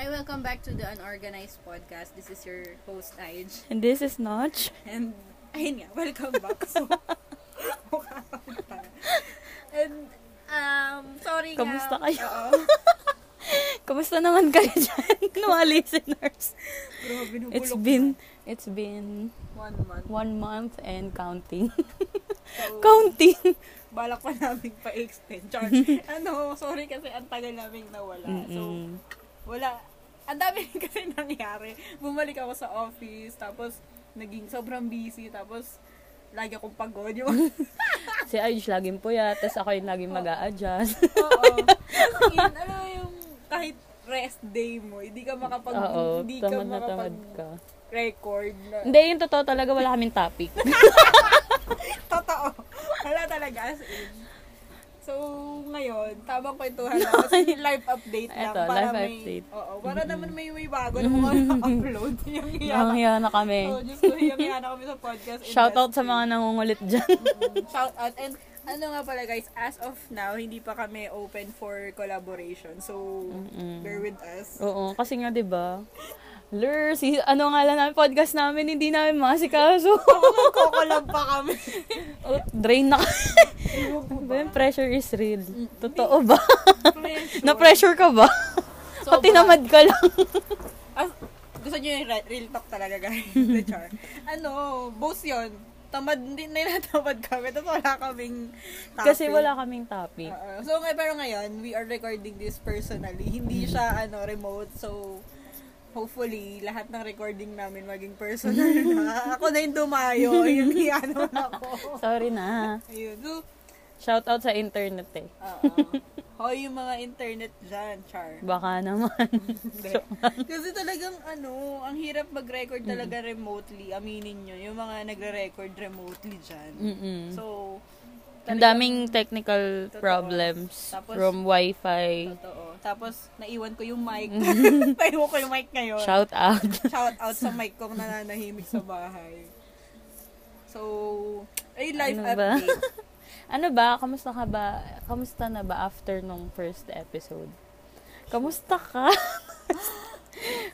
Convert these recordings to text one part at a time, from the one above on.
Hi, welcome back to the Unorganized Podcast. This is your host, Aij. And this is Notch. And, ayun nga, welcome back. So. And, um, sorry nga. Kamusta kayo? Oo. Kamusta naman kayo dyan, mga listeners? Grabe, It's na. been, it's been one month. one month and counting. So, counting! balak pa namin pa-extend. Char. ano, sorry kasi ang tagal namin nawala. So, Mm-mm. wala. Ang dami kasi nangyari. Bumalik ako sa office, tapos naging sobrang busy, tapos lagi akong pagod. Yung, si Ayush laging puyat, tapos ako yung laging mag adjust oo. In, ano yung kahit rest day mo, hindi ka makapag, Oo, hindi ka tamad na tamad makapag ka. record. Na, Hindi, yung totoo talaga, wala kaming topic. Totoo. Wala talaga as in. So, ngayon, tamang kwentuhan lang. Kasi live update lang. Eto, para live may, update. Oo, para naman may may bago na mga upload. Yung hiya. Na kami. Oh, just ko, yung hiya na kami sa podcast. Shout out sa mga nangungulit dyan. Shout out. And ano nga pala guys, as of now, hindi pa kami open for collaboration. So, Mm-mm. bear with us. Oo, kasi nga 'di ba? Lur, si ano nga lang namin podcast namin, hindi namin masikaso. Magkokolab pa kami. oh, drain na kami. Pressure is real. Totoo ba? Pressure. Na-pressure ka ba? Sobra. o tinamad ka lang? Ah, gusto nyo yung re- real talk talaga guys. The char. Ano, both yun. Tamad, hindi na natamad kami. Tapos wala kaming topic. Kasi wala kaming topic. Oo. so, pero ngayon, we are recording this personally. Hindi siya, ano, remote. So, hopefully, lahat ng recording namin maging personal na. Ako na yung dumayo. Yung hiya naman ako. Sorry na. Ayun. So, Shout out sa internet eh. oo. Hoy, yung mga internet dyan, Char. Baka naman. Hindi. Kasi talagang ano, ang hirap mag-record talaga remotely. Aminin nyo, yung mga nagre-record remotely dyan. Mm-mm. So, Ang daming technical Totoo. problems Tapos- from wifi. Totoo. Tapos, naiwan ko yung mic. naiwan ko yung mic ngayon. Shout out. Shout out sa mic kong nananahimik sa bahay. So, ay Ano ba? update. ano ba? Kamusta ka ba? Kamusta na ba after nung first episode? Kamusta ka?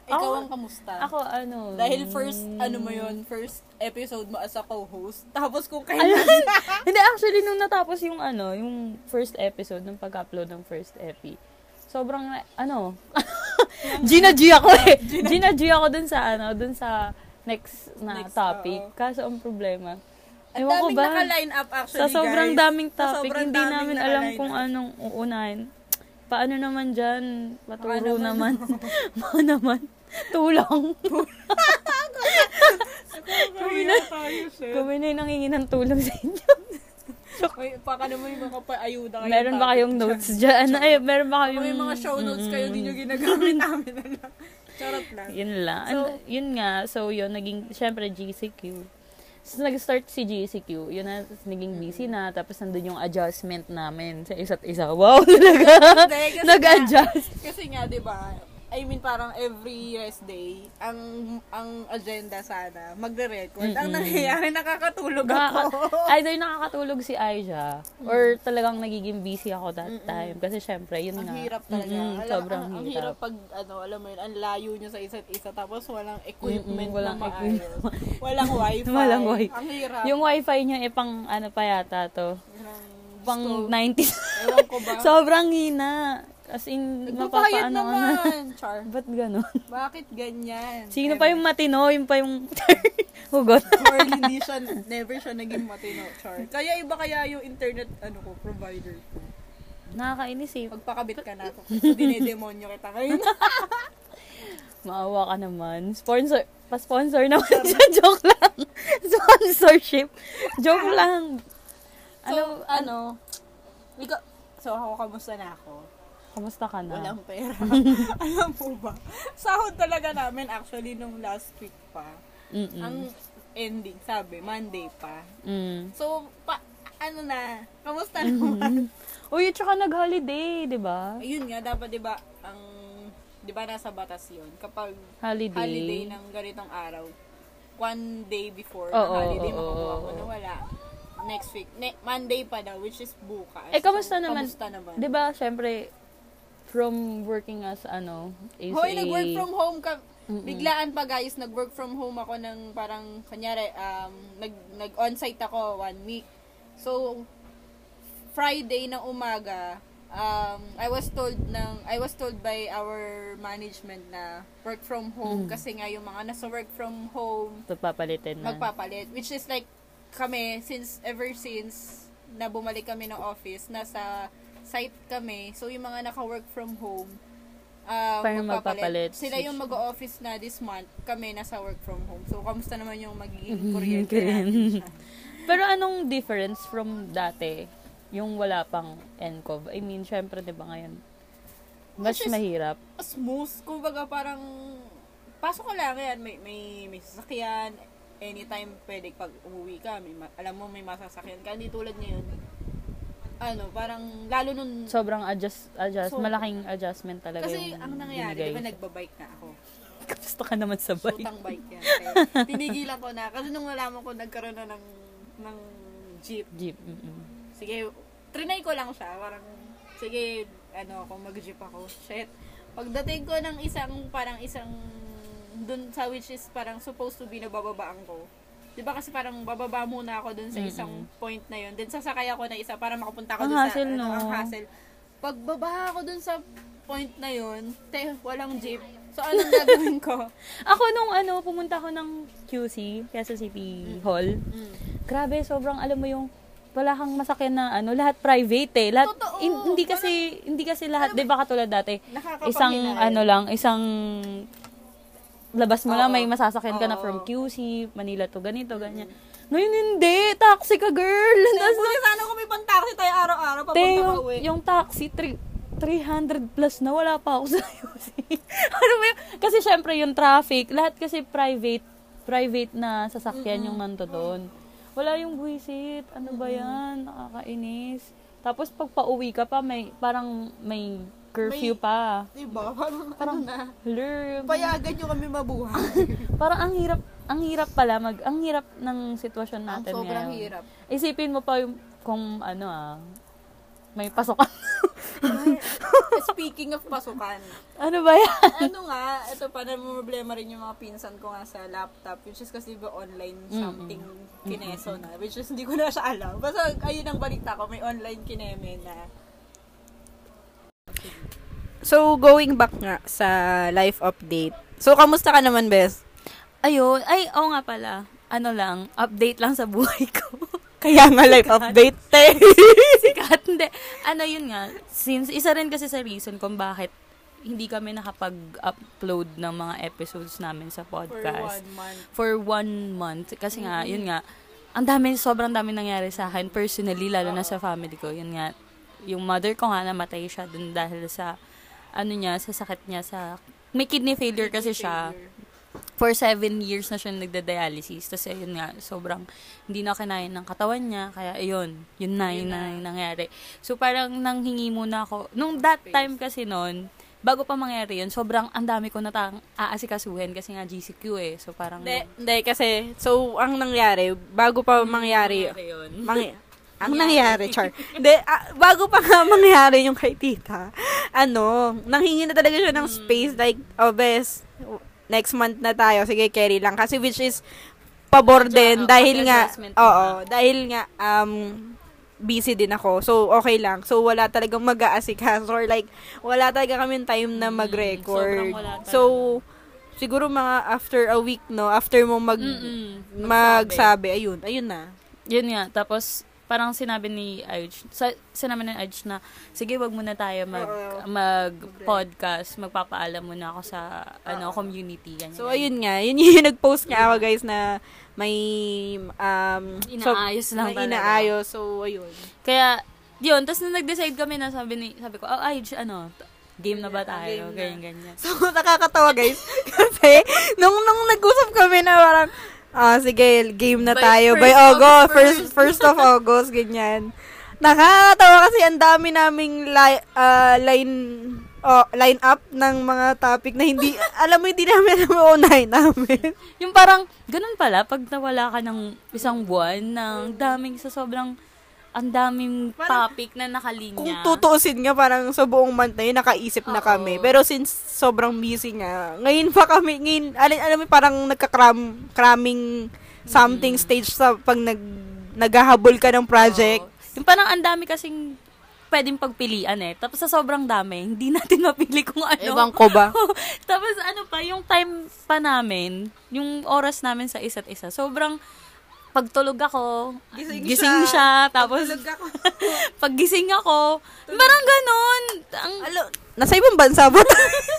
Ikaw Ako- ang kamusta? Ako ano? Dahil first, ano mo yun, first episode mo as a co-host. Tapos kung kailan, hindi, actually, nung natapos yung ano, yung first episode, nung pag-upload ng first epi, sobrang, ano, Gina G ako eh. Gina G ako dun sa, ano, dun sa next na Next, topic. oo. Kaso ang problema, ang ewan ko daming ba, naka-line up actually, sa sobrang guys. daming topic, sobrang hindi daming namin alam naka-line kung up. anong uunahin. Paano naman dyan? Paturo Baka naman. naman. Baka naman. Tulang. Kami na. Kami na yung nangingi ng tulong sa inyo. May, baka naman yung mga paayuda kayo. Meron ba kayong notes dyan? Ay, meron ba kayong... may mga show notes kayo, di nyo ginagamit namin na lang. Charot lang. Yun lang. So- And, yun nga. So, yun, naging, syempre, GCQ. So, nag-start si GCQ. Yun na, naging busy na. Tapos, nandun yung adjustment namin sa isa't isa. Wow, talaga. Hindi, Nag-adjust. Kasi nga, di ba, I mean, parang every rest day, ang ang agenda sana, magre-record. Ang Mm-mm. nangyayari, nakakatulog Nakaka- ako. either nakakatulog si Aisha or talagang nagiging busy ako that time. Kasi syempre, yun ang nga. hirap talaga. Mm-mm, alam, sobrang ang, ang hirap. hirap pag, ano, alam mo yun, ang layo nyo sa isa't isa, tapos walang equipment Mm-mm, walang na maayos. walang wifi. Walang wifi. Ang hirap. Yung wifi niya, eh, pang ano pa yata to. Yung Pang stove. 90s. Ewan ko ba? Sobrang hina. As in, mapapaano ka na. naman, Char. Ba't ganon? Bakit ganyan? Sino pa yung matino? Yung pa yung hugot. or hindi siya, never siya naging matino, Char. Kaya iba kaya yung internet, ano ko, provider ko. Nakakainis eh. Magpakabit ka na ako. So, dinedemonyo kita ngayon. Maawa ka naman. Sponsor, pa-sponsor naman siya. Joke lang. Sponsorship. Joke lang. so, Ano, ano, ikaw, so ako, kamusta na ako? Kamusta ka na? Walang pera. Alam mo ba? Sahod talaga namin actually nung last week pa. Mm-mm. Ang ending, sabi, Monday pa. Mm. So, pa, ano na, kamusta naman? Uy, tsaka nag-holiday, di ba? Ayun nga, dapat 'di ba ang 'di ba nasa batas 'yon kapag Holiday. holiday ng ganitong araw, one day before Oo, ng holiday oo, makukuha oo, mo oo. na wala. Next week, ne- Monday pa daw which is bukas. Eh, kamusta naman? Kamusta naman? Di ba, syempre, from working as ano, is Hoy, a- nag-work from home ka. Mm-mm. Biglaan pa guys, nag-work from home ako ng parang, kanyari, um, nag, nag-onsite ako one week. So, Friday ng umaga, um, I was told ng, I was told by our management na work from home Mm. kasi nga yung mga nasa work from home, Pagpapalitin na. magpapalit. Which is like, kami, since, ever since, na bumalik kami ng office, nasa site kami. So, yung mga naka-work from home, uh, Parang magpapalit. Sila yung mag-office na this month, kami nasa work from home. So, kamusta naman yung magiging kuryente natin? Pero anong difference from dati? Yung wala pang NCOV? I mean, syempre, di ba ngayon? Mas Which is- mahirap. Smooth. Kumbaga parang, pasok ka lang yan, may, may, may sasakyan, anytime pwede pag umuwi ka, may, ma- alam mo may masasakyan ka. Hindi tulad ngayon. Ano, parang, lalo nun, Sobrang adjust, adjust, So- malaking adjustment talaga kasi yung ang nangyayari, binigay. di ba nagbabike na ako. Gusto ka naman sa bike. Sutang bike yan. Kaya, tinigilan ko na. Kasi nung nalaman ko, nagkaroon na ng, ng jeep. Jeep. mm-mm. Sige, trinay ko lang siya. Parang, sige, ano, kung mag-jeep ako. Shit. Pagdating ko ng isang, parang isang, dun sa which is parang supposed to be na bababaan ko. Di ba kasi parang bababa muna ako dun sa isang Mm-mm. point na yun. Then sasakay ako na isa para makapunta ako Ang dun hassle, sa, ano, no? ang hassle. Pagbaba ako dun sa point na yun, te, walang jeep. So, anong gagawin ko? Ako nung ano, pumunta ako ng QC, kaya sa CP Hall. Mm. Grabe, sobrang alam mo yung wala kang masakyan na ano, lahat private eh. Lahat, Totoo. hin- hindi kasi, hindi kasi lahat, di ba katulad dati, isang ano lang, isang labas mo lang, Oo. may masasakyan ka na Oo. from QC, Manila to ganito, ganyan. Ngayon hindi, taxi ka girl. Te, Tapos, buti sana kung may pang-taxi tayo araw-araw, te, papunta yung, pa uwi. yung taxi, three- 300 plus na wala pa ako sa QC. ano ba yun? Kasi syempre yung traffic, lahat kasi private, private na sasakyan yung nanto doon. Wala yung buwisit. Ano ba yan? Nakakainis. Tapos pag pauwi ka pa, may, parang may curfew May- pa. Diba? Parang, Parang, ano na. Blur. Payagan nyo kami mabuhay. Parang ang hirap, ang hirap pala mag, ang hirap ng sitwasyon Ang natin sobrang ngayon. hirap. Isipin mo pa yung, kung ano ah, may pasokan. Speaking of pasukan, ano ba yan? ano nga, ito pa problema rin yung mga pinsan ko nga sa laptop, which is kasi ba online something kineso na, which is hindi ko na siya alam. Basta ayun ang balita ko, may online kineme na. So, going back nga sa life update. So, kamusta ka naman, Bes? Ayun. Ay, oo nga pala. Ano lang, update lang sa buhay ko. Kaya nga life update, te. Sikat. Hindi. Ano yun nga, since isa rin kasi sa reason kung bakit hindi kami nakapag-upload ng mga episodes namin sa For podcast. one month. For one month. Kasi nga, yun nga, ang dami, sobrang dami nangyari sa akin personally, lalo na sa family ko. Yun nga, yung mother ko nga namatay siya dun dahil sa, ano niya, sa sakit niya sa, may kidney failure kasi siya for seven years na siya nagda-dialysis. Tapos, ayun nga, sobrang hindi na kinain ng katawan niya. Kaya, ayun, yun na, yun na yung nangyari. So, parang nanghingi muna ako. Nung that time kasi noon, bago pa mangyari yun, sobrang ang dami ko natang aasikasuhin kasi nga GCQ eh. So, parang... Hindi, kasi, so, ang nangyari, bago pa mangyari, nangyari yun. mangy- ang nangyari, Char. Hindi, ah, bago pa nga mangyari yung kay tita, ano, nanghingi na talaga siya ng space, like, oh, bes, next month na tayo, sige, carry lang. Kasi which is, pabor din, Adjust- dahil nga, oo, dahil nga, um, busy din ako. So, okay lang. So, wala talagang mag-aasikaso or like, wala talaga kami time na mag-record. wala talaga. So, siguro mga after a week, no? After mo mag, Mm-mm. magsabi, ayun, ayun na. Yun nga. Tapos, parang sinabi ni Ayush, sa, sinabi ni Ayush na, sige, wag muna tayo mag, Oo. mag-podcast, magpapaalam muna ako sa, ano, community. Ganyan. So, ayun nga. Yun yung nag-post nga ako, guys, na may, um, Inaayos lang na talaga. inaayos. So, ayun. Kaya, yun, tapos nung nag-decide kami na sabi ni, sabi ko, oh, Ayush, ano, game na ba tayo? na. Ganyan, ganyan. So, nakakatawa, guys. Kasi, nung, nung nag-usap kami na parang, ah, sige, game na By tayo. first By August, first, first. first of August, ganyan. Nakakatawa kasi ang dami naming li- ah, line oh, line up ng mga topic na hindi, alam mo, hindi namin alam unahin namin. Yung parang, ganun pala, pag nawala ka ng isang buwan, ng daming sa sobrang, ang daming Parang- topic na nakalinya. Kung tutuusin nga, parang sa buong month na yun, nakaisip na Oo. kami. Pero since sobrang busy nga, ngayon pa kami, ngayon, alam, alam mo, parang nagka-cram, cramming something Mm. stage sa pag nag, naghahabol ka ng project. Oo. Yung parang ang dami kasing pwedeng pagpilian eh. Tapos sa sobrang dami, hindi natin mapili kung ano. Ewan ko ba? Tapos ano pa, yung time pa namin, yung oras namin sa isa't isa, sobrang pagtulog ako, Gising gising siya. siya, tapos Tulog ako. paggising ako, parang ganun. Ang, Alo, nasa ibang bansa ba?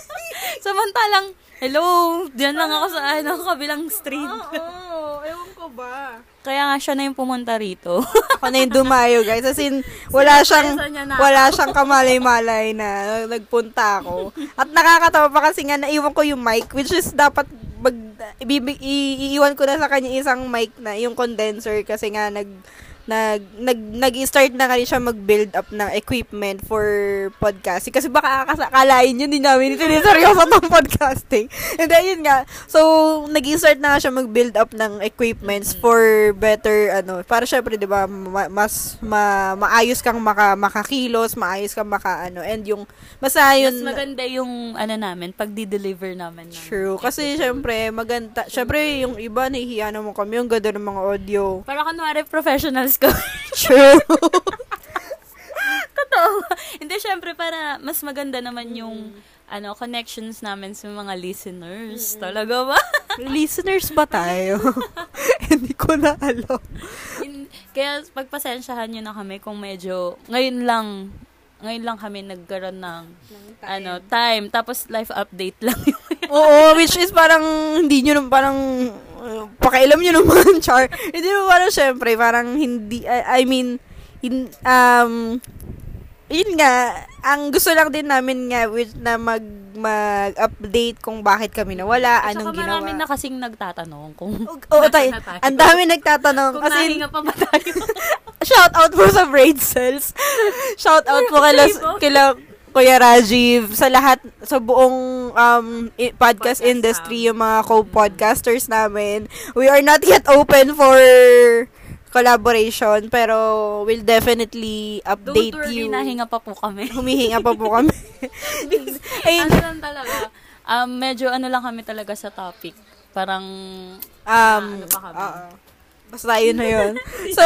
samantalang, hello, diyan lang ako sa ano, kabilang street. Oo, ewan ko ba? Kaya nga siya na yung pumunta rito. Ako na yung dumayo, guys. As in, wala siyang, wala siyang kamalay-malay na nagpunta ako. At nakakatawa pa kasi nga, naiwan ko yung mic, which is dapat ibibig, iiwan ko na sa kanya isang mic na, yung condenser, kasi nga nag, nag, nag, nag-start na rin siya mag-build up ng equipment for podcasting. Kasi baka akalain yun, hindi namin ito seryoso tong podcasting. And then, yun nga. So, nag-start na siya mag-build up ng equipments for better, ano, para syempre, di ba, ma- mas, ma- maayos kang maka, makakilos, maayos kang maka, ano, and yung, basta yun, Mas maganda yung ano namin, pag di-deliver namin. ng- true. Kasi, syempre, maganda, syempre, yung iba, nahihiya naman kami, yung ganda ng mga audio. Para kunwari professionals ko. True. Totoo. Hindi, syempre, para mas maganda naman yung ano connections namin sa mga listeners. Talaga ba? Listeners ba tayo? Hindi ko na alam. In- Kaya pagpasensyahan nyo na kami kung medyo, ngayon lang, ngayon lang kami nagkaroon ng ano, time. Tapos life update lang yung Oo, which is parang hindi nyo parang uh, pakailam nyo naman, Char. Hindi naman parang syempre, parang hindi, I, I mean, in, um, yun nga, ang gusto lang din namin nga which na mag mag-update kung bakit kami nawala, At anong ginawa. marami na kasing nagtatanong kung Oo, tayo. Ang dami nagtatanong. kung Kasi, nahinga pa ba tayo. shout out po sa braid cells. shout out po kila, Flavor. kila Kuya Rajiv, sa lahat, sa buong um, i- podcast, Podcast industry, yung mga co-podcasters namin. We are not yet open for collaboration, pero we'll definitely Don't update worry, you. nahinga pa po kami. Humihinga pa po kami. Ayun, ano lang talaga, um, medyo ano lang kami talaga sa topic. Parang, um, ano pa kami? Basta yun na yun. So,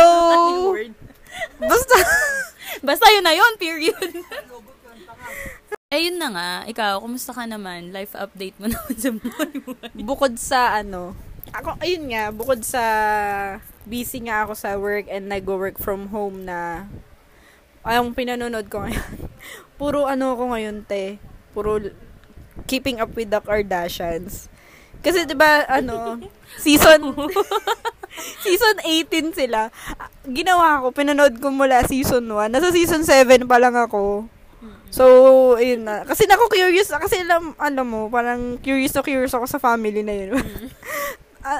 basta, basta yun na yun, period. Eh, yun na nga. Ikaw, kumusta ka naman? Life update mo naman sa buhay mo. bukod sa ano, ako, ayun nga, bukod sa busy nga ako sa work and nag-work from home na ang pinanonood ko ngayon, puro ano ako ngayon, te. Puro keeping up with the Kardashians. Kasi 'di ba ano, season season 18 sila. Ginawa ko, pinanood ko mula season 1. Nasa season 7 pa lang ako. So, ayun na. Kasi nako curious, kasi alam, alam mo, parang curious na curious ako sa family na yun. Ah,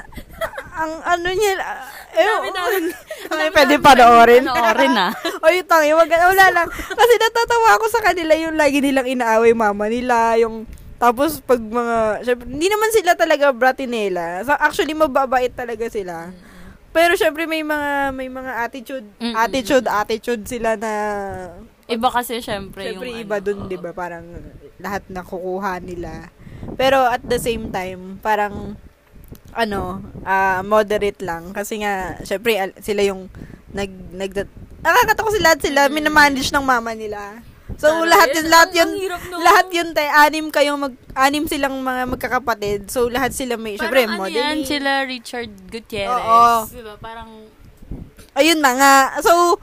ang ano niya, ah, eh, Dami-dami- ay, pwede panoorin. Panoorin na. o yung tangi, wag, wala lang. Kasi natatawa ako sa kanila yung lagi nilang inaaway mama nila, yung tapos pag mga, syempre, hindi naman sila talaga bratinela. So, actually, mababait talaga sila. Pero syempre may mga may mga attitude, Mm-mm. attitude, attitude sila na Iba kasi syempre, syempre yung iba ano, dun, 'di ba? Parang lahat nakukuha nila. Pero at the same time, parang ano, ah moderate lang kasi nga syempre al- sila yung nag nag nakakatawa sila at sila minamanage ng mama nila. So Tara, lahat Mm. yun, lahat yun, lahat yun tayo, anim kayong mag, anim silang mga magkakapatid. So lahat sila may, syempre, ano yan, modeling. sila Richard Gutierrez. Oo. Diba? Parang, Ayun na nga. So,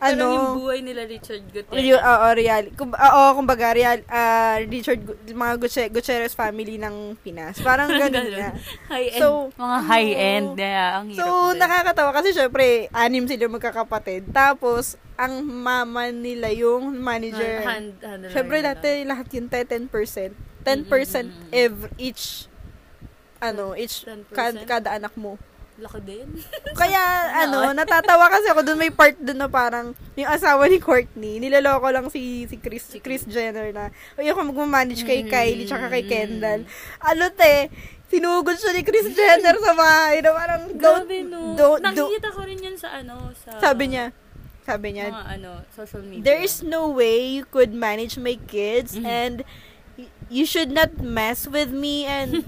parang ano, yung buhay nila Richard Gutierrez. Real, oo, real. Kum, oo, kumbaga, real, ah, Richard, mga Gutierrez, Gutierrez family ng Pinas. Parang ganun nga. High-end. So, mga high-end. Yeah, ang hirap So, din. nakakatawa kasi syempre, anim sila magkakapatid. Tapos, ang mama nila yung manager. Hand, hand, Syempre, dati lahat yun, te, 10%. 10% Mm-mm. ev- each, ano, each, 10%? kad- kada anak mo. Laki din. Kaya, ano, natatawa kasi ako doon may part doon na parang yung asawa ni Courtney, niloloko lang si si Chris Chris Jenner na ayoko magmamanage kay Mm. Kylie tsaka kay Kendall. Ano te, sinugod siya ni Chris Jenner sa bahay na parang don't, Grabe, no. don't, don't, Nakikita ko rin yan sa ano, sa... sabi niya, sabi niya, Mga ano, social media. there is no way you could manage my kids Mhm. and you should not mess with me and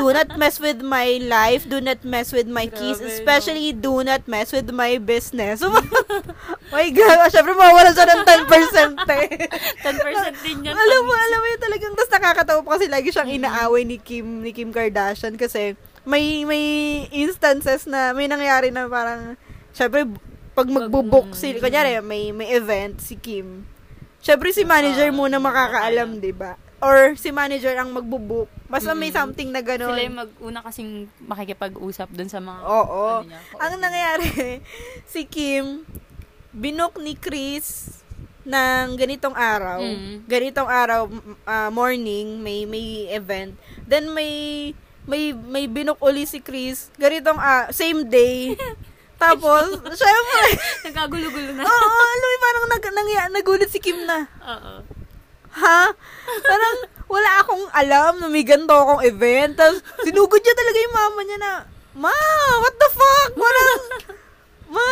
do not mess with my life, do not mess with my keys, Grabe, especially do not mess with my business. my God, syempre mawala siya ng 10% eh. 10% din yan. alam mo, alam mo yun talagang, tapos nakakatawa pa kasi lagi siyang inaaway ni Kim, ni Kim Kardashian kasi may, may instances na may nangyari na parang, syempre, pag magbubook si, kanyari, may, may event si Kim, syempre si manager muna makakaalam, di ba? Or si manager ang magbubook. Basta may Mm. something na gano'n. Sila yung mag-una kasing makikipag-usap dun sa mga... Oo. ano niya, Ang nangyari, si Kim, binook ni Chris ng ganitong araw. Mm. Ganitong araw, ah, morning, may may event. Then may may may binook uli si Chris. Ganitong ah, same day. Tapos, syempre, Nagkagulo-gulo na. oo, alam mo, parang nag, nang, nagulat si Kim na, Oo. Ha? Parang, wala akong alam na may ganito akong event. Tapos, sinugod niya talaga yung mama niya na, Ma, what the fuck? Parang, Ma,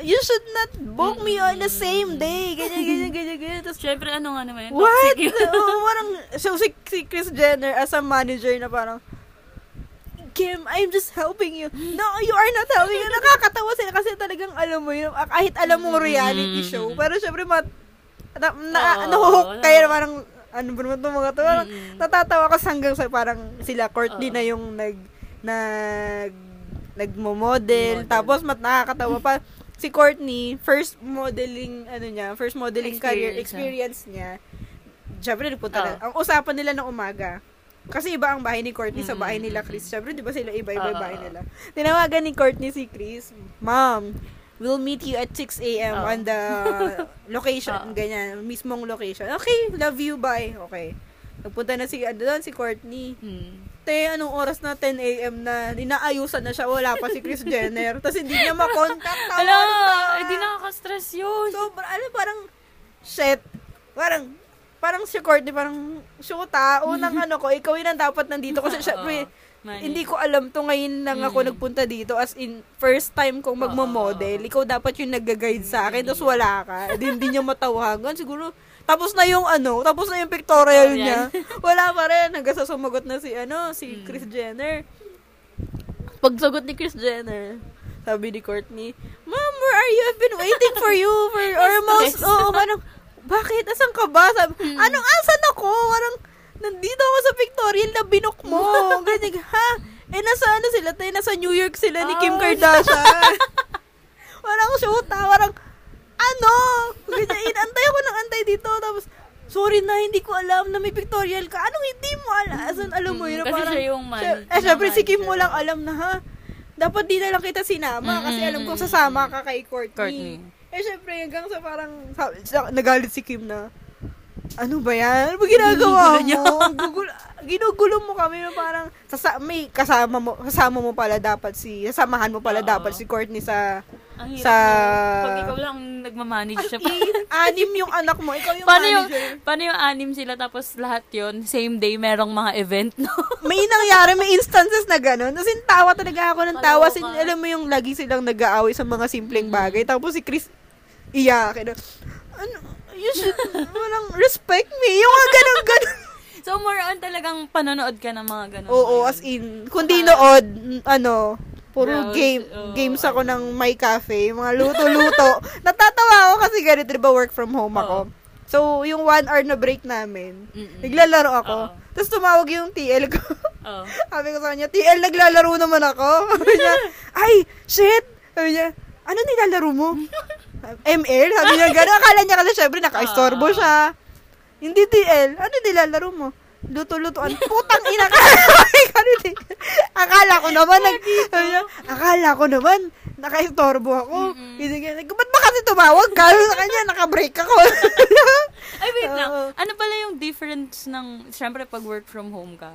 you should not book me on the same day. Ganyan, ganyan, ganyan, ganyan. Tapos, Siyempre, ano nga naman yun? what? Toxic yun. Parang, so si, si Chris Jenner as a manager na parang, Kim, I'm just helping you. No, you are not helping you. Nakakatawa sila kasi talagang alam mo yun, ah, kahit alam mo reality Mm. show, pero syempre, mat, na, na, Oo, nahuhook oo. kayo parang, ano ba naman itong mga to? Parang, Mm-mm. natatawa ka hanggang sa parang sila Courtney Oo. na yung nag, nag, nagmo-model. Model. Tapos, mat nakakatawa pa. Si Courtney, first modeling, ano niya, first modeling career Experience, experience niya. Siyempre, nagpunta Oo. na. Ang usapan nila ng umaga, kasi iba ang bahay ni Courtney sa bahay nila Chris. Siyempre, di ba sila iba-iba Oo. bahay nila. Tinawagan ni Courtney si Chris, Mom, we'll meet you at 6 a.m. Oo. on the location, Oo. ganyan, mismong location. Okay, love you, bye. Okay. Nagpunta na si, ano doon, si Courtney. Hmm. Te, anong oras na 10 a.m. na, inaayusan na siya, wala pa si Chris Jenner. Tapos hindi niya makontakt. Ala, tawa-tawa. eh, nakaka-stress yun. Sobra, ano, parang, shit. Parang, parang si Courtney, parang, shoot ah, unang ano ko, ikaw yun ang dapat nandito. Kasi syempre, Man. hindi ko alam to ngayon lang ako Mm. nagpunta dito. As in, first time kong magmo-model. Ikaw dapat yung nag-guide sa akin, tapos wala ka. Hindi, hindi niya matawagan. Siguro, tapos na yung ano, tapos na yung pictorial niya. Wala pa rin. Hanggang sa sumagot na si, ano, si Chris Jenner. Pagsagot ni Chris Jenner, sabi ni Courtney, Mom, where are you? I've been waiting for you for almost, oo, parang, bakit? Asan ka ba? Sabi, anong asan ako? Parang, nandito ako sa pictorial na binok mo. Ganyan, ha? Eh, nasa ano sila? Tayo, nasa New York sila ni Kim Oh. Kardashian. parang shoot ah, parang, ano? Ganyan, inantay ako ng antay dito. Tapos, sorry na, hindi ko alam na may pictorial ka. Anong hindi mo alam? Asan, alam mo Mm, yun? kasi parang, siya yung man- siya- eh, syempre, si Kim mo manager. lang alam na, ha? Dapat di na lang kita sinama kasi Mm, alam mm, kong mm, sasama mm. ka kay Courtney. Courtney. Eh, syempre, hanggang sa parang, sa, sa- nagalit si Kim na, ano ba yan? Ano ba ginagawa mo? Gugulo, ginugulo mo kami na parang, sasa, may kasama mo, kasama mo pala dapat si, sasamahan mo pala Oo. dapat si Courtney sa, Ang hirap sa- na. Pag ikaw lang nagmamanage siya. anim yung anak mo, ikaw yung paano yung, manager. paano yung anim sila tapos lahat yon same day merong mga event, no? may nangyari, may instances na gano'n. Yung tawa talaga ako ng tawa. Sin, Kaloka. alam mo yung lagi silang nag-aaway sa mga simpleng bagay. Tapos si Chris, iyakin na, ano, you should, walang respect me. Yung mga ganun-ganun. So, more on talagang panonood ka ng mga ganun. Oo, as in, kundi nood, n- ano, puro Browse, game, oo, games ako ng My Cafe, mga luto-luto. Natatawa ako kasi ganito, di ba, work from home ako. So, yung one hour na break namin, Mm-mm. naglalaro ako. Oo. Tapos tumawag yung TL ko. Oo. Sabi ko sa kanya, TL, naglalaro naman ako. Sabi niya, ay, shit! Sabi niya, ano nilalaro mo? ML? Sabi niya, gano'n. Akala niya kasi syempre naka-istorbo Ah. siya. Hindi TL. Ano nilalaro mo? Luto-lutuan. Putang ina ka. Akala ko naman, nag, akala ko naman, naka-istorbo ako. Hindi ba't ba kasi tumawag ka? Sa kanya, naka-break ako. Ay, wait lang. Ano pala yung difference ng, syempre, pag work from home ka?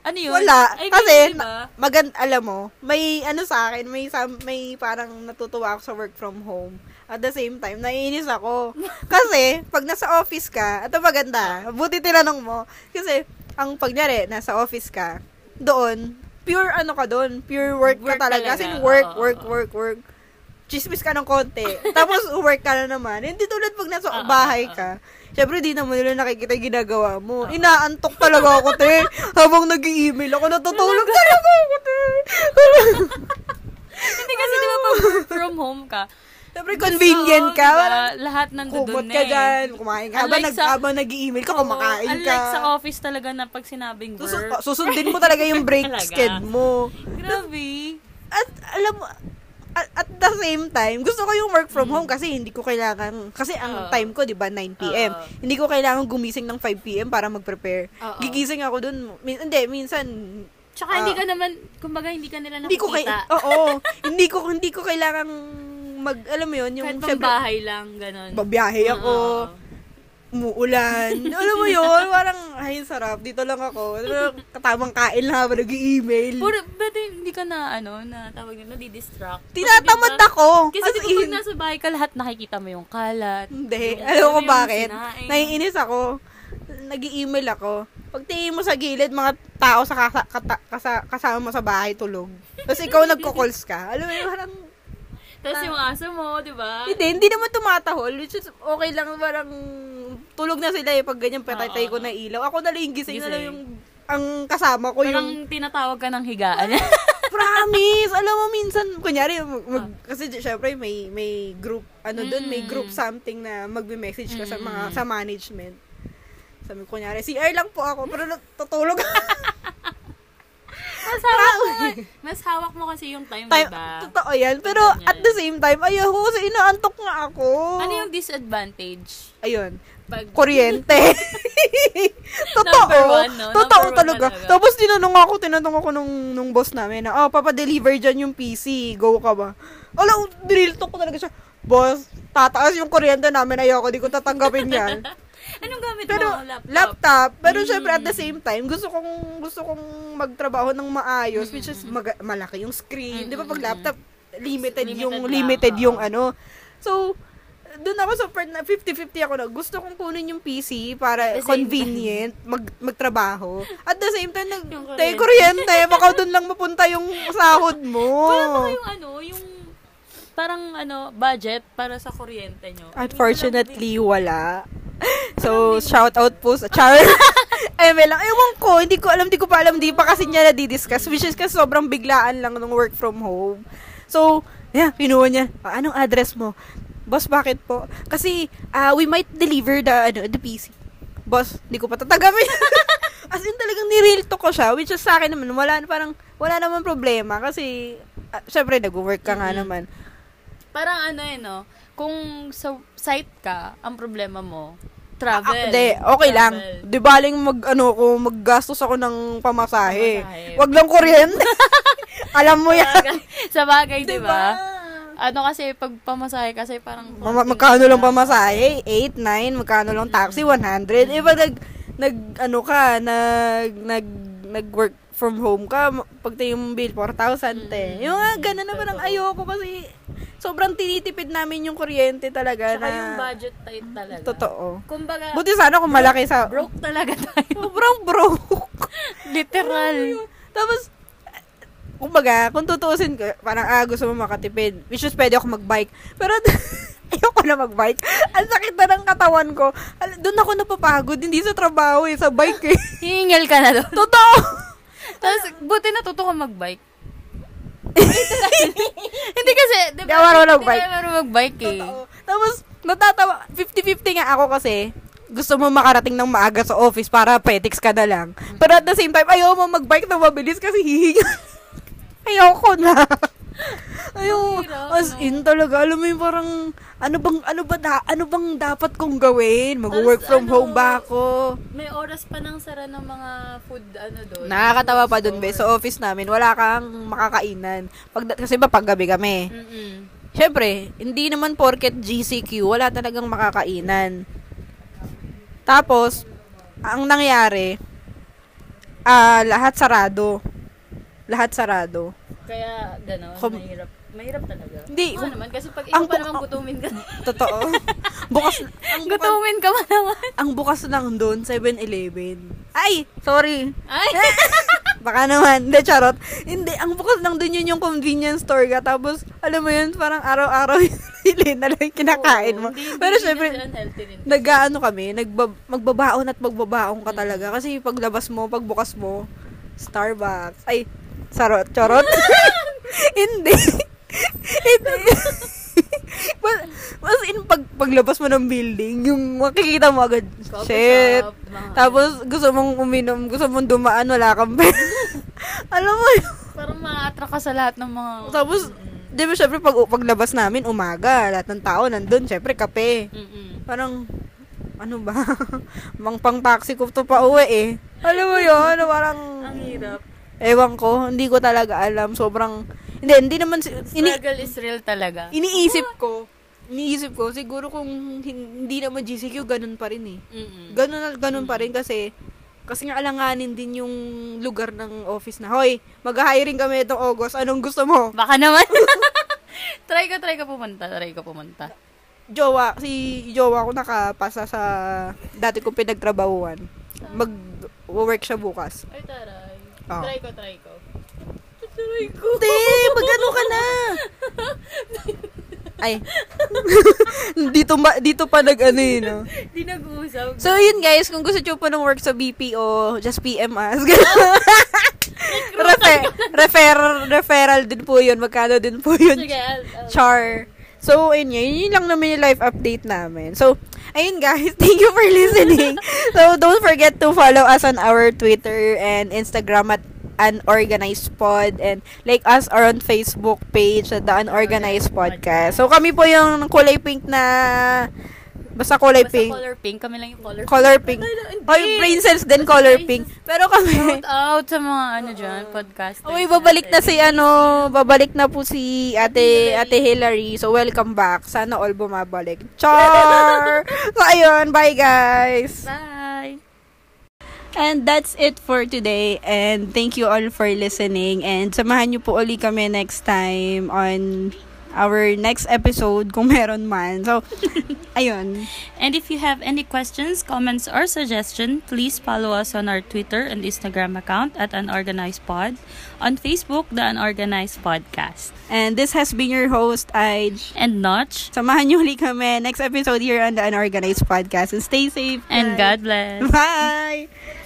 Ano yun? Wala. I mean, Kasi, diba? magand, alam mo, may ano sa akin, may, may parang natutuwa ako sa work from home. At the same time, naiinis ako. Kasi, pag nasa office ka, ito maganda, buti tinanong mo. Kasi, ang pagyari, nasa office ka, doon, pure ano ka doon, pure work, Work ka talaga. Talaga. work, work, work, work. chismis ka ng konti. Tapos, work ka na naman. Hindi tulad pag nasa bahay ka. Siyempre, di naman nila nakikita yung ginagawa mo. Inaantok talaga ako, te. Habang nag email ako, natutulog talaga ako, te. Hindi kasi di ba pag from home ka, Siyempre, convenient ka. diba? Lahat nandun Kumot ka eh. dyan, kumain ka. Habang, nag, sa- habang nag-email ka, kumakain ka. Unlike sa office talaga na pag sinabing work. susundin mo talaga yung break sked mo. Grabe. At alam mo, at, at the same time, gusto ko yung work from home kasi hindi ko kailangan, kasi ang Oo. time ko, di ba, 9 p.m. Oo. Hindi ko kailangan gumising ng 5 p.m. para mag-prepare. Oo. Gigising ako dun, min, hindi, minsan, Tsaka hindi Ah. ka naman, kumbaga hindi ka nila hindi ko kay, nakikita. oo, hindi ko, hindi ko kailangan mag, alam mo yun, yung, Kahit syempre, bahay lang, ganun. babiyahe ako, Oo. umuulan. alam mo yun, parang, ay, sarap, dito lang ako. Katamang kain lang habang nag-email. Puro, ba't hindi ka na, ano, na tawag nyo, nadidistract? Tinatamad Kasi, ako. Kasi As di ba pag in, nasa bahay ka, lahat nakikita mo yung kalat. Hindi. Yung- Alam ko bakit. sinaing. Naiinis ako. nag email ako. Pag tingin mo sa gilid, mga tao sa kasa, kata- kasa- kasama mo sa bahay tulog. Tapos ikaw nagko-calls ka. Alam mo, parang, Tapos yung aso mo, di ba? hindi, hindi naman tumatahol. Which is, okay lang, parang, tulog na sila eh, pag ganyan patay ko na ilaw. Ako na lang yung gising, na lang Gising. yung, ang kasama ko Parang yung, tinatawag ka ng higaan. promise! Alam mo, minsan, kunyari, mag, mag- kasi syempre, may, may group, ano dun, may Mm. group something na magbe-message ka sa mga, Mm. sa management. Sabi ko, kunyari, CR lang po ako, pero tutulog. mas hawak mo, mas hawak mo kasi yung time, time, diba? totoo yan. Pero Ganyan. at the same time, ayaw ko kasi inaantok nga ako. Ano yung disadvantage? Ayun, Pag, kuryente. totoo. One, no? Totoo talaga. talaga. Tapos tinanong ako, tinanong ako nung, nung boss namin na, oh, papadeliver dyan yung PC. Go ka ba? Ala, drill talk ko talaga siya. Boss, tataas yung kuryente namin. Ayoko, di ko tatanggapin yan. anong gamit Pero mo? Laptop? laptop, pero Mm. syempre at the same time, gusto kong gusto kong magtrabaho ng maayos, which is mag- malaki yung screen. 'Di ba pag Mm. laptop limited, Limited yung lang, limited yung ano. So doon ako sa part na 50-50 ako na gusto kong kunin yung PC para the convenient mag magtrabaho. At the same time, nag, kuryente. kuryente, baka doon lang mapunta yung sahod mo. Wala ba kayong ano, yung parang ano, budget para sa kuryente nyo? Unfortunately, wala. So, shout out po sa Char. eh, may lang. Ewan ko, hindi ko alam, hindi ko pa alam, hindi pa kasi niya na-discuss. Which is kasi sobrang biglaan lang ng work from home. So, yeah, pinuha niya. "Ah, anong address mo? Boss, bakit po? Kasi, ah, we might deliver the, ano, the PC. Boss, hindi ko pa tatagamin. As in, talagang nireal to ko siya. Which is sa akin naman, wala, parang, wala naman problema. Kasi, ah, syempre, nag-work ka nga Mhm. naman. Parang ano eh, no? Kung sa site ka, ang problema mo, travel. Ah, Hindi, okay lang. Di baling mag, ano ko, maggastos ako ng pamasahe. Pamasahe. Wag lang kuryente. Alam mo yan. Sa bagay, di Diba? ba? Ano kasi, pag pamasahe kasi parang... Ma- magkano lang pamasahe? 8, 9, magkano lang taxi? 100. Eh, pag nag, nag, ano ka, nag, nag, nag-work from home ka, pag tayo yung bill, 4,000 te. Mm. Yung nga, ganun na parang ayoko kasi sobrang tinitipid namin yung kuryente talaga Tsaka na. yung budget tight talaga. Totoo. Kumbaga, Buti sana kung malaki sa... broke talaga tayo. Sobrang broke. Literal. Tapos, eh, kumbaga, kung tutuusin ko, parang, ah, gusto mo makatipid. Which is, pwede ako mag-bike. Pero, ayoko na mag-bike. Ang sakit na ng katawan ko. Doon ako napapagod. Hindi sa trabaho eh, sa bike eh. Hihingal ka na doon. Totoo! Tapos, buti natuto ka mag-bike. Hindi kasi, di Di ako marunong mag-bike. Hindi marunong mag-bike eh. Totoo. Tapos, natatawa. 50-50 nga ako kasi. Gusto mo makarating ng maaga sa office para petics ka na lang. Pero at the same time, ayaw mo mag-bike na mabilis kasi hihinga. ayaw ko na. Ayaw, as in talaga, alam mo yung parang, ano bang, ano ba, da, ano bang dapat kong gawin? Mag-work from ano, home ba ako? May oras pa ng sara ng mga food, ano doon. Nakakatawa pa dun, be. Sa office namin, wala kang makakainan. Pag, kasi ba, paggabi kami. Mm-mm. Siyempre, hindi naman porket GCQ, wala talagang makakainan. Tapos, ang nangyari, ah lahat sarado. Lahat sarado. Kaya, gano'n, Kom- mahirap. Mahirap talaga. Hindi, Oo naman, kasi pag ang ikaw pa naman gutumin ka. Totoo. bukas, ang gutumin ka pa naman. ang bukas lang doon, 7-Eleven. Ay, sorry. Ay! Baka naman. Hindi, charot. Hindi, ang bukas lang dun yun yung convenience store ka. Tapos, alam mo yun, parang araw-araw hili na lang yung kinakain mo. Pero syempre, nag-ano kami, nagbab- magbabaon at magbabaon ka talaga. Kasi paglabas mo, pagbukas mo, Starbucks. Ay, sarot, charot. Hindi. Mas, mas in pag, paglabas mo ng building, yung makikita mo agad, shit. Tapos, gusto mong uminom, gusto mong dumaan, wala kang pera. Alam mo yun. Parang ma-attract ka sa lahat ng mga... Tapos, di ba syempre pag paglabas namin, umaga, lahat ng tao nandun, syempre kape. Mm-mm. Parang, ano ba? Mang pang taxi ko to pa uwi eh. Alam mo yun, parang, Ang hirap. ewan ko, hindi ko talaga alam. Sobrang, hindi, hindi naman, si- ini, Struggle is real talaga. iniisip ko, iniisip ko, siguro kung hin- hindi naman GCQ, ganun pa rin eh. Mm-mm. Ganun, ganun pa rin kasi, kasi nga alanganin din yung lugar ng office na, hoy, mag-hiring kami itong August, anong gusto mo? Baka naman. try ko, try ko pumunta. Try ko pumunta. jowa, si jowa ko nakapasa sa dati kong pinagtrabahuan. Mag-work siya bukas. Ay, taray. Oh. Try ko, try ko. Hindi, magano ka na. Ay. dito ma, dito pa nag ano yun, no? Di nag-uusap. So, yun guys, kung gusto nyo pa ng work sa BPO, just PM us. Refer, refer, referral din po yun. Magkano din po yun. Sige, Char. So, ayun yun. Yun lang naman yung life update namin. So, ayun guys. Thank you for listening. so, don't forget to follow us on our Twitter and Instagram at Unorganized Pod and like us are on Facebook page at The Unorganized Podcast. So, kami po yung kulay pink na basta kulay Basta pink. color pink. Kami lang yung color Color pink. Oy, brain cells din color pink. Pero kami, Shout out sa mga ano dyan, podcast. Uy, babalik na si ano, babalik na po si Ate Ate Hillary. So welcome back. Sana all bumabalik. Char. so ayun, bye guys. Bye! And that's it for today. And thank you all for listening. And samahan niyo po uli kami next time on our next episode kung meron man. So, ayun. And if you have any questions, comments, or suggestion, please follow us on our Twitter and Instagram account at Unorganized Pod. On Facebook, The Unorganized Podcast. And this has been your host, Ij. And Notch. Samahan niyo uli kami next episode here on the Unorganized Podcast. And stay safe. And guys. God bless. Bye!